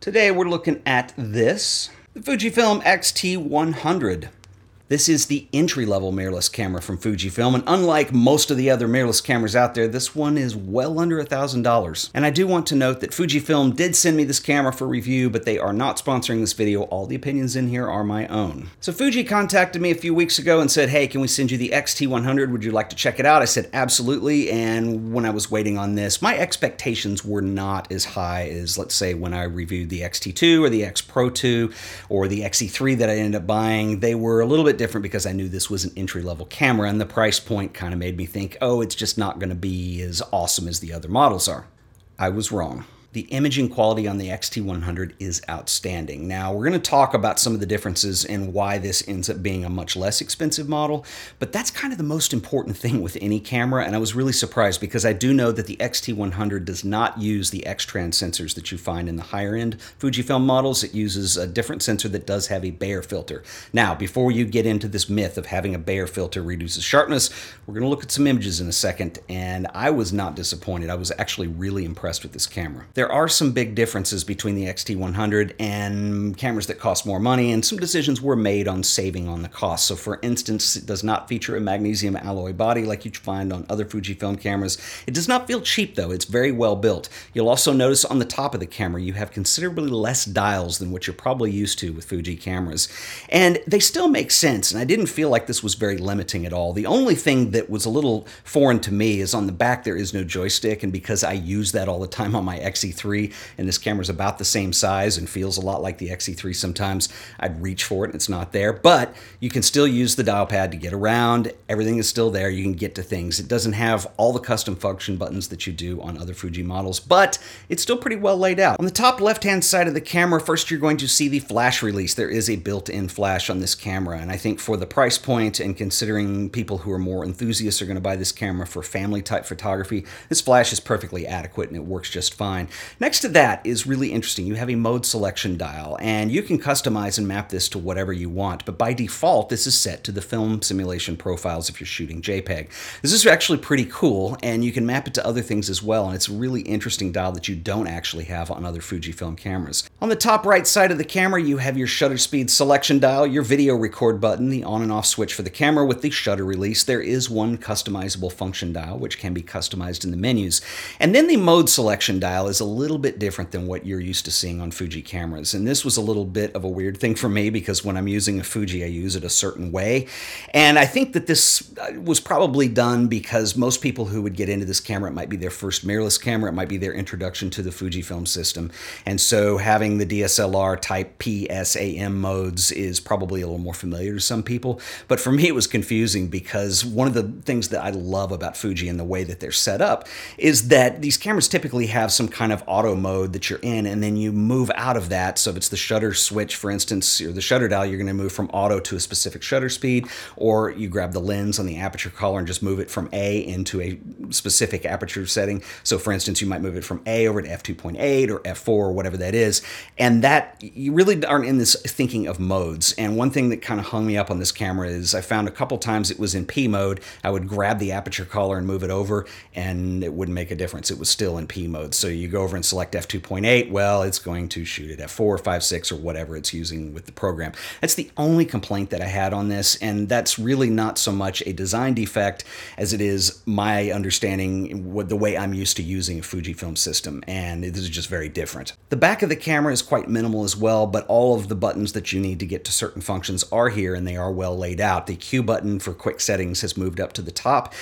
Today we're looking at this, the Fujifilm X-T100. This is the entry-level mirrorless camera from Fujifilm, and unlike most of the other mirrorless cameras out there, this one is well under a $1,000. And I do want to note that Fujifilm did send me this camera for review, but they are not sponsoring this video. All the opinions in here are my own. So Fuji contacted me a few weeks ago and said, hey, can we send you the X-T100? Would you like to check it out? I said, absolutely. And when I was waiting on this, my expectations were not as high as, let's say, when I reviewed the X-T2 or the X Pro 2 or the XE3 that I ended up buying. They were a little bit different because I knew this was an entry level camera, and the price point kind of made me think, oh, it's just not going to be as awesome as the other models are. I was wrong the imaging quality on the XT100 is outstanding. Now, we're going to talk about some of the differences and why this ends up being a much less expensive model, but that's kind of the most important thing with any camera, and I was really surprised because I do know that the XT100 does not use the X-Trans sensors that you find in the higher end Fujifilm models. It uses a different sensor that does have a Bayer filter. Now, before you get into this myth of having a Bayer filter reduces sharpness, we're going to look at some images in a second, and I was not disappointed. I was actually really impressed with this camera there are some big differences between the XT100 and cameras that cost more money, and some decisions were made on saving on the cost. So, for instance, it does not feature a magnesium alloy body like you find on other Fujifilm cameras. It does not feel cheap, though, it's very well built. You'll also notice on the top of the camera you have considerably less dials than what you're probably used to with Fuji cameras. And they still make sense, and I didn't feel like this was very limiting at all. The only thing that was a little foreign to me is on the back there is no joystick, and because I use that all the time on my XE XE3, and this camera's about the same size and feels a lot like the XE3 sometimes, I'd reach for it and it's not there. But you can still use the dial pad to get around. Everything is still there. You can get to things. It doesn't have all the custom function buttons that you do on other Fuji models, but it's still pretty well laid out. On the top left-hand side of the camera, first you're going to see the flash release. There is a built-in flash on this camera, and I think for the price point and considering people who are more enthusiasts are going to buy this camera for family type photography, this flash is perfectly adequate and it works just fine. Next to that is really interesting. You have a mode selection dial, and you can customize and map this to whatever you want, but by default, this is set to the film simulation profiles if you're shooting JPEG. This is actually pretty cool, and you can map it to other things as well, and it's a really interesting dial that you don't actually have on other Fujifilm cameras. On the top right side of the camera, you have your shutter speed selection dial, your video record button, the on and off switch for the camera with the shutter release. There is one customizable function dial, which can be customized in the menus. And then the mode selection dial is a little bit different than what you're used to seeing on Fuji cameras. And this was a little bit of a weird thing for me because when I'm using a Fuji, I use it a certain way. And I think that this uh, was probably done because most people who would get into this camera, it might be their first mirrorless camera, it might be their introduction to the Fujifilm system. And so having the DSLR type PSAM modes is probably a little more familiar to some people. But for me, it was confusing because one of the things that I love about Fuji and the way that they're set up is that these cameras typically have some kind of auto mode that you're in, and then you move out of that. So if it's the shutter switch, for instance, or the shutter dial, you're going to move from auto to a specific shutter speed, or you grab the lens on the aperture collar and just move it from A into a specific aperture setting. So for instance, you might move it from A over to f2.8 or f4 or whatever that is, and that you really aren't in this thinking of modes. And one thing that kind of hung me up on this camera is I found a couple times it was in P mode. I would grab the aperture collar and move it over, and it wouldn't make a difference. It was still in P mode. So you go over and select f2.8, well, it's going to shoot at f4, 5, 6, or whatever it's using with the program. That's the only complaint that I had on this, and that's really not so much a design defect as it is my understanding what the way I'm used to using a Fujifilm system, and this is just very different. The back of the camera is quite minimal as well, but all of the buttons that you need to get to certain functions are here and they are well laid out. The Q button for quick settings has moved up to the top.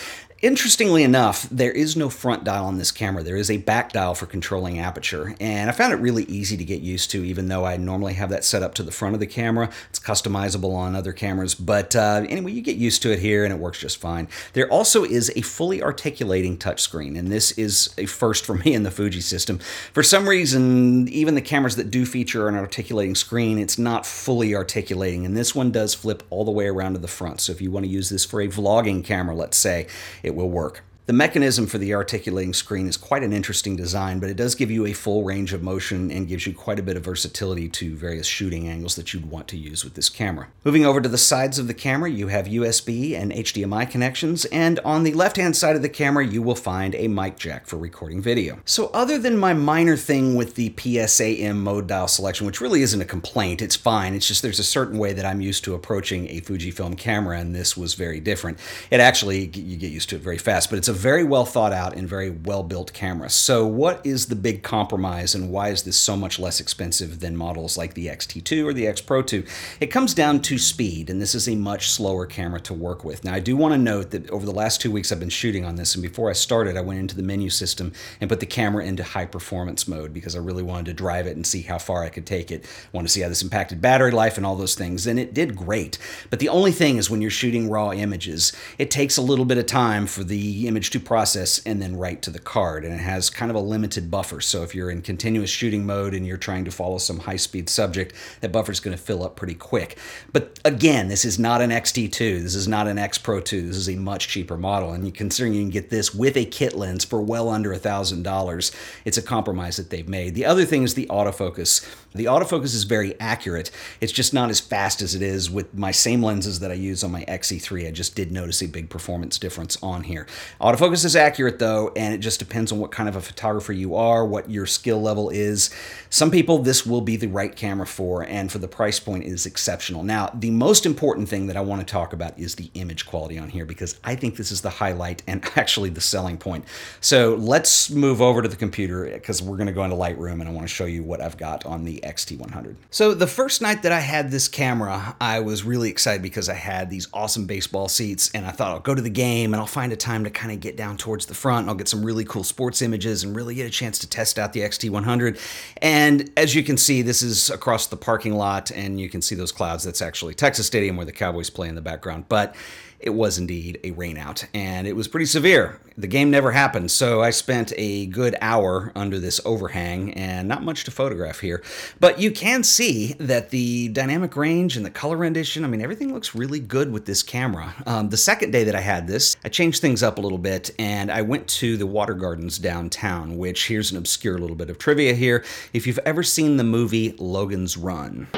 Interestingly enough, there is no front dial on this camera. There is a back dial for controlling aperture, and I found it really easy to get used to, even though I normally have that set up to the front of the camera. It's customizable on other cameras, but uh, anyway, you get used to it here, and it works just fine. There also is a fully articulating touchscreen, and this is a first for me in the Fuji system. For some reason, even the cameras that do feature an articulating screen, it's not fully articulating, and this one does flip all the way around to the front. So if you want to use this for a vlogging camera, let's say, it will work. The mechanism for the articulating screen is quite an interesting design, but it does give you a full range of motion and gives you quite a bit of versatility to various shooting angles that you'd want to use with this camera. Moving over to the sides of the camera, you have USB and HDMI connections, and on the left-hand side of the camera, you will find a mic jack for recording video. So other than my minor thing with the PSAM mode dial selection, which really isn't a complaint, it's fine, it's just there's a certain way that I'm used to approaching a Fujifilm camera, and this was very different. It actually, you get used to it very fast, but it's a very well thought out and very well built camera. So what is the big compromise and why is this so much less expensive than models like the X-T2 or the X Pro 2? It comes down to speed, and this is a much slower camera to work with. Now I do want to note that over the last two weeks I've been shooting on this, and before I started I went into the menu system and put the camera into high performance mode because I really wanted to drive it and see how far I could take it. I wanted to see how this impacted battery life and all those things, and it did great. But the only thing is when you're shooting raw images, it takes a little bit of time for the image to process and then write to the card, and it has kind of a limited buffer. So if you're in continuous shooting mode and you're trying to follow some high-speed subject, that buffer is going to fill up pretty quick. But again, this is not an X-T2. This is not an X Pro 2. This is a much cheaper model, and considering you can get this with a kit lens for well under a thousand dollars, it's a compromise that they've made. The other thing is the autofocus. The autofocus is very accurate. It's just not as fast as it is with my same lenses that I use on my XE3. I just did notice a big performance difference on here. Autofocus is accurate though, and it just depends on what kind of a photographer you are, what your skill level is. Some people this will be the right camera for, and for the price point is exceptional. Now, the most important thing that I want to talk about is the image quality on here because I think this is the highlight and actually the selling point. So let's move over to the computer because we're going to go into Lightroom and I want to show you what I've got on the XT100. So the first night that I had this camera, I was really excited because I had these awesome baseball seats and I thought I'll go to the game and I'll find a time to kind of get down towards the front and I'll get some really cool sports images and really get a chance to test out the XT100. And as you can see, this is across the parking lot and you can see those clouds. That's actually Texas Stadium where the Cowboys play in the background. But it was indeed a rainout, and it was pretty severe. The game never happened, so I spent a good hour under this overhang, and not much to photograph here. But you can see that the dynamic range and the color rendition, I mean, everything looks really good with this camera. Um, the second day that I had this, I changed things up a little bit, and I went to the Water Gardens downtown, which here's an obscure little bit of trivia here. If you've ever seen the movie Logan's Run,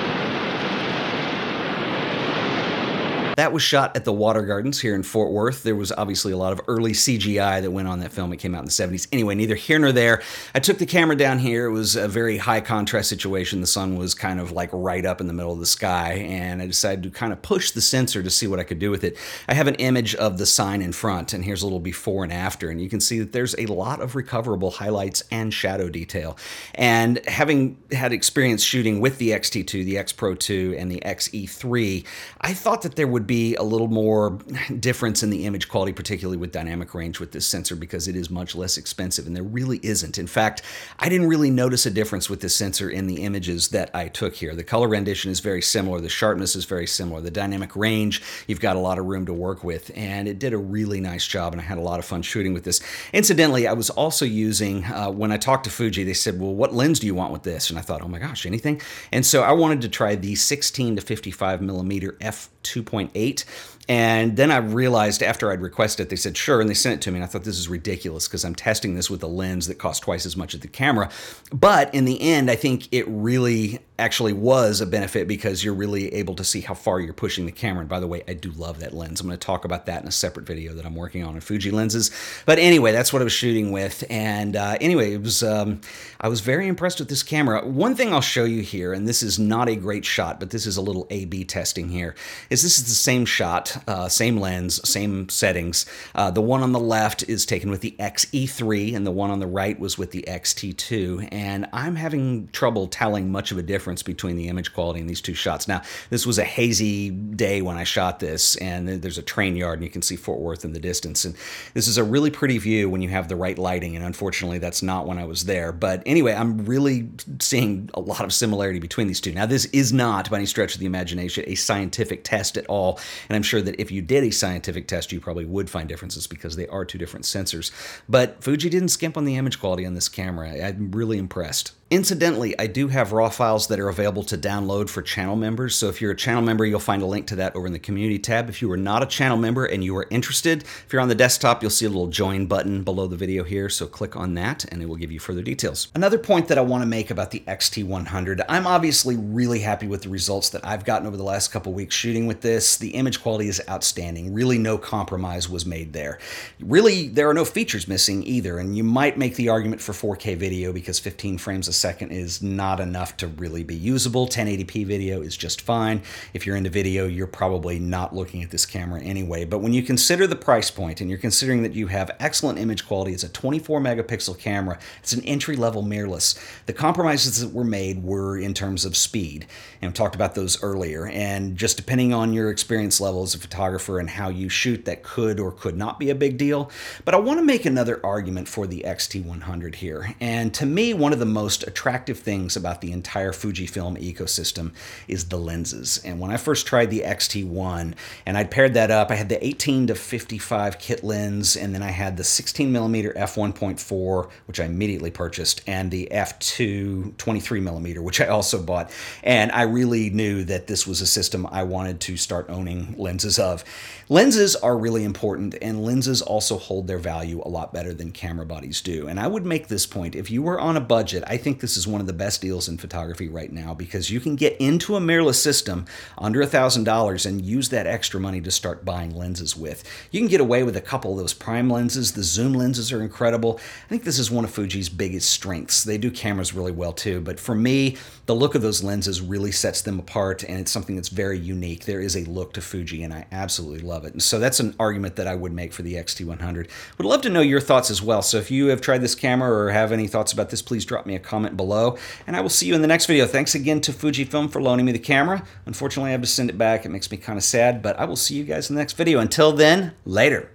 That was shot at the Water Gardens here in Fort Worth. There was obviously a lot of early CGI that went on that film. It came out in the 70s. Anyway, neither here nor there. I took the camera down here. It was a very high contrast situation. The sun was kind of like right up in the middle of the sky, and I decided to kind of push the sensor to see what I could do with it. I have an image of the sign in front, and here's a little before and after, and you can see that there's a lot of recoverable highlights and shadow detail. And having had experience shooting with the X-T2, the X Pro 2, and the XE3, I thought that there would be a little more difference in the image quality, particularly with dynamic range with this sensor, because it is much less expensive, and there really isn't. In fact, I didn't really notice a difference with this sensor in the images that I took here. The color rendition is very similar, the sharpness is very similar, the dynamic range, you've got a lot of room to work with, and it did a really nice job, and I had a lot of fun shooting with this. Incidentally, I was also using, uh, when I talked to Fuji, they said, well, what lens do you want with this? And I thought, oh my gosh, anything? And so I wanted to try the 16 to 55 millimeter f2.8 eight. And then I realized after I'd requested it, they said, sure. And they sent it to me. And I thought, this is ridiculous because I'm testing this with a lens that costs twice as much as the camera. But in the end, I think it really actually was a benefit because you're really able to see how far you're pushing the camera. And by the way, I do love that lens. I'm going to talk about that in a separate video that I'm working on in Fuji lenses. But anyway, that's what I was shooting with. And uh, anyway, it was um, I was very impressed with this camera. One thing I'll show you here, and this is not a great shot, but this is a little A-B testing here, is this is the same shot, uh, same lens, same settings. Uh, the one on the left is taken with the XE3, and the one on the right was with the XT2. And I'm having trouble telling much of a difference between the image quality in these two shots. Now, this was a hazy day when I shot this, and there's a train yard, and you can see Fort Worth in the distance. And this is a really pretty view when you have the right lighting, and unfortunately, that's not when I was there. But anyway, I'm really seeing a lot of similarity between these two. Now, this is not, by any stretch of the imagination, a scientific test at all, and I'm sure that if you did a scientific test, you probably would find differences because they are two different sensors. But Fuji didn't skimp on the image quality on this camera. I'm really impressed. Incidentally, I do have RAW files that are available to download for channel members. So if you're a channel member, you'll find a link to that over in the community tab. If you are not a channel member and you are interested, if you're on the desktop, you'll see a little join button below the video here. So click on that and it will give you further details. Another point that I want to make about the XT100, I'm obviously really happy with the results that I've gotten over the last couple weeks shooting with this. The image quality is outstanding. Really no compromise was made there. Really, there are no features missing either. And you might make the argument for 4K video because 15 frames a second is not enough to really be usable. 1080p video is just fine. If you're into video, you're probably not looking at this camera anyway. But when you consider the price point and you're considering that you have excellent image quality, it's a 24 megapixel camera, it's an entry level mirrorless. The compromises that were made were in terms of speed. And we talked about those earlier. And just depending on your experience level as a photographer and how you shoot, that could or could not be a big deal. But I want to make another argument for the XT100 here. And to me, one of the most attractive things about the entire Fujifilm ecosystem is the lenses. And when I first tried the XT1 and I'd paired that up, I had the 18 to 55 kit lens, and then I had the 16 millimeter f1.4, which I immediately purchased, and the f2 23 millimeter, which I also bought. And I really knew that this was a system I wanted to start owning lenses of. Lenses are really important, and lenses also hold their value a lot better than camera bodies do. And I would make this point if you were on a budget, I think this is one of the best deals in photography right now because you can get into a mirrorless system under $1,000 and use that extra money to start buying lenses with. You can get away with a couple of those prime lenses. The zoom lenses are incredible. I think this is one of Fuji's biggest strengths. They do cameras really well too, but for me, the look of those lenses really sets them apart and it's something that's very unique. There is a look to Fuji and I absolutely love it. And so that's an argument that I would make for the XT100. Would love to know your thoughts as well. So if you have tried this camera or have any thoughts about this, please drop me a comment below and I will see you in the next video. Thanks again to Fujifilm for loaning me the camera. Unfortunately, I have to send it back. It makes me kind of sad, but I will see you guys in the next video. Until then, later.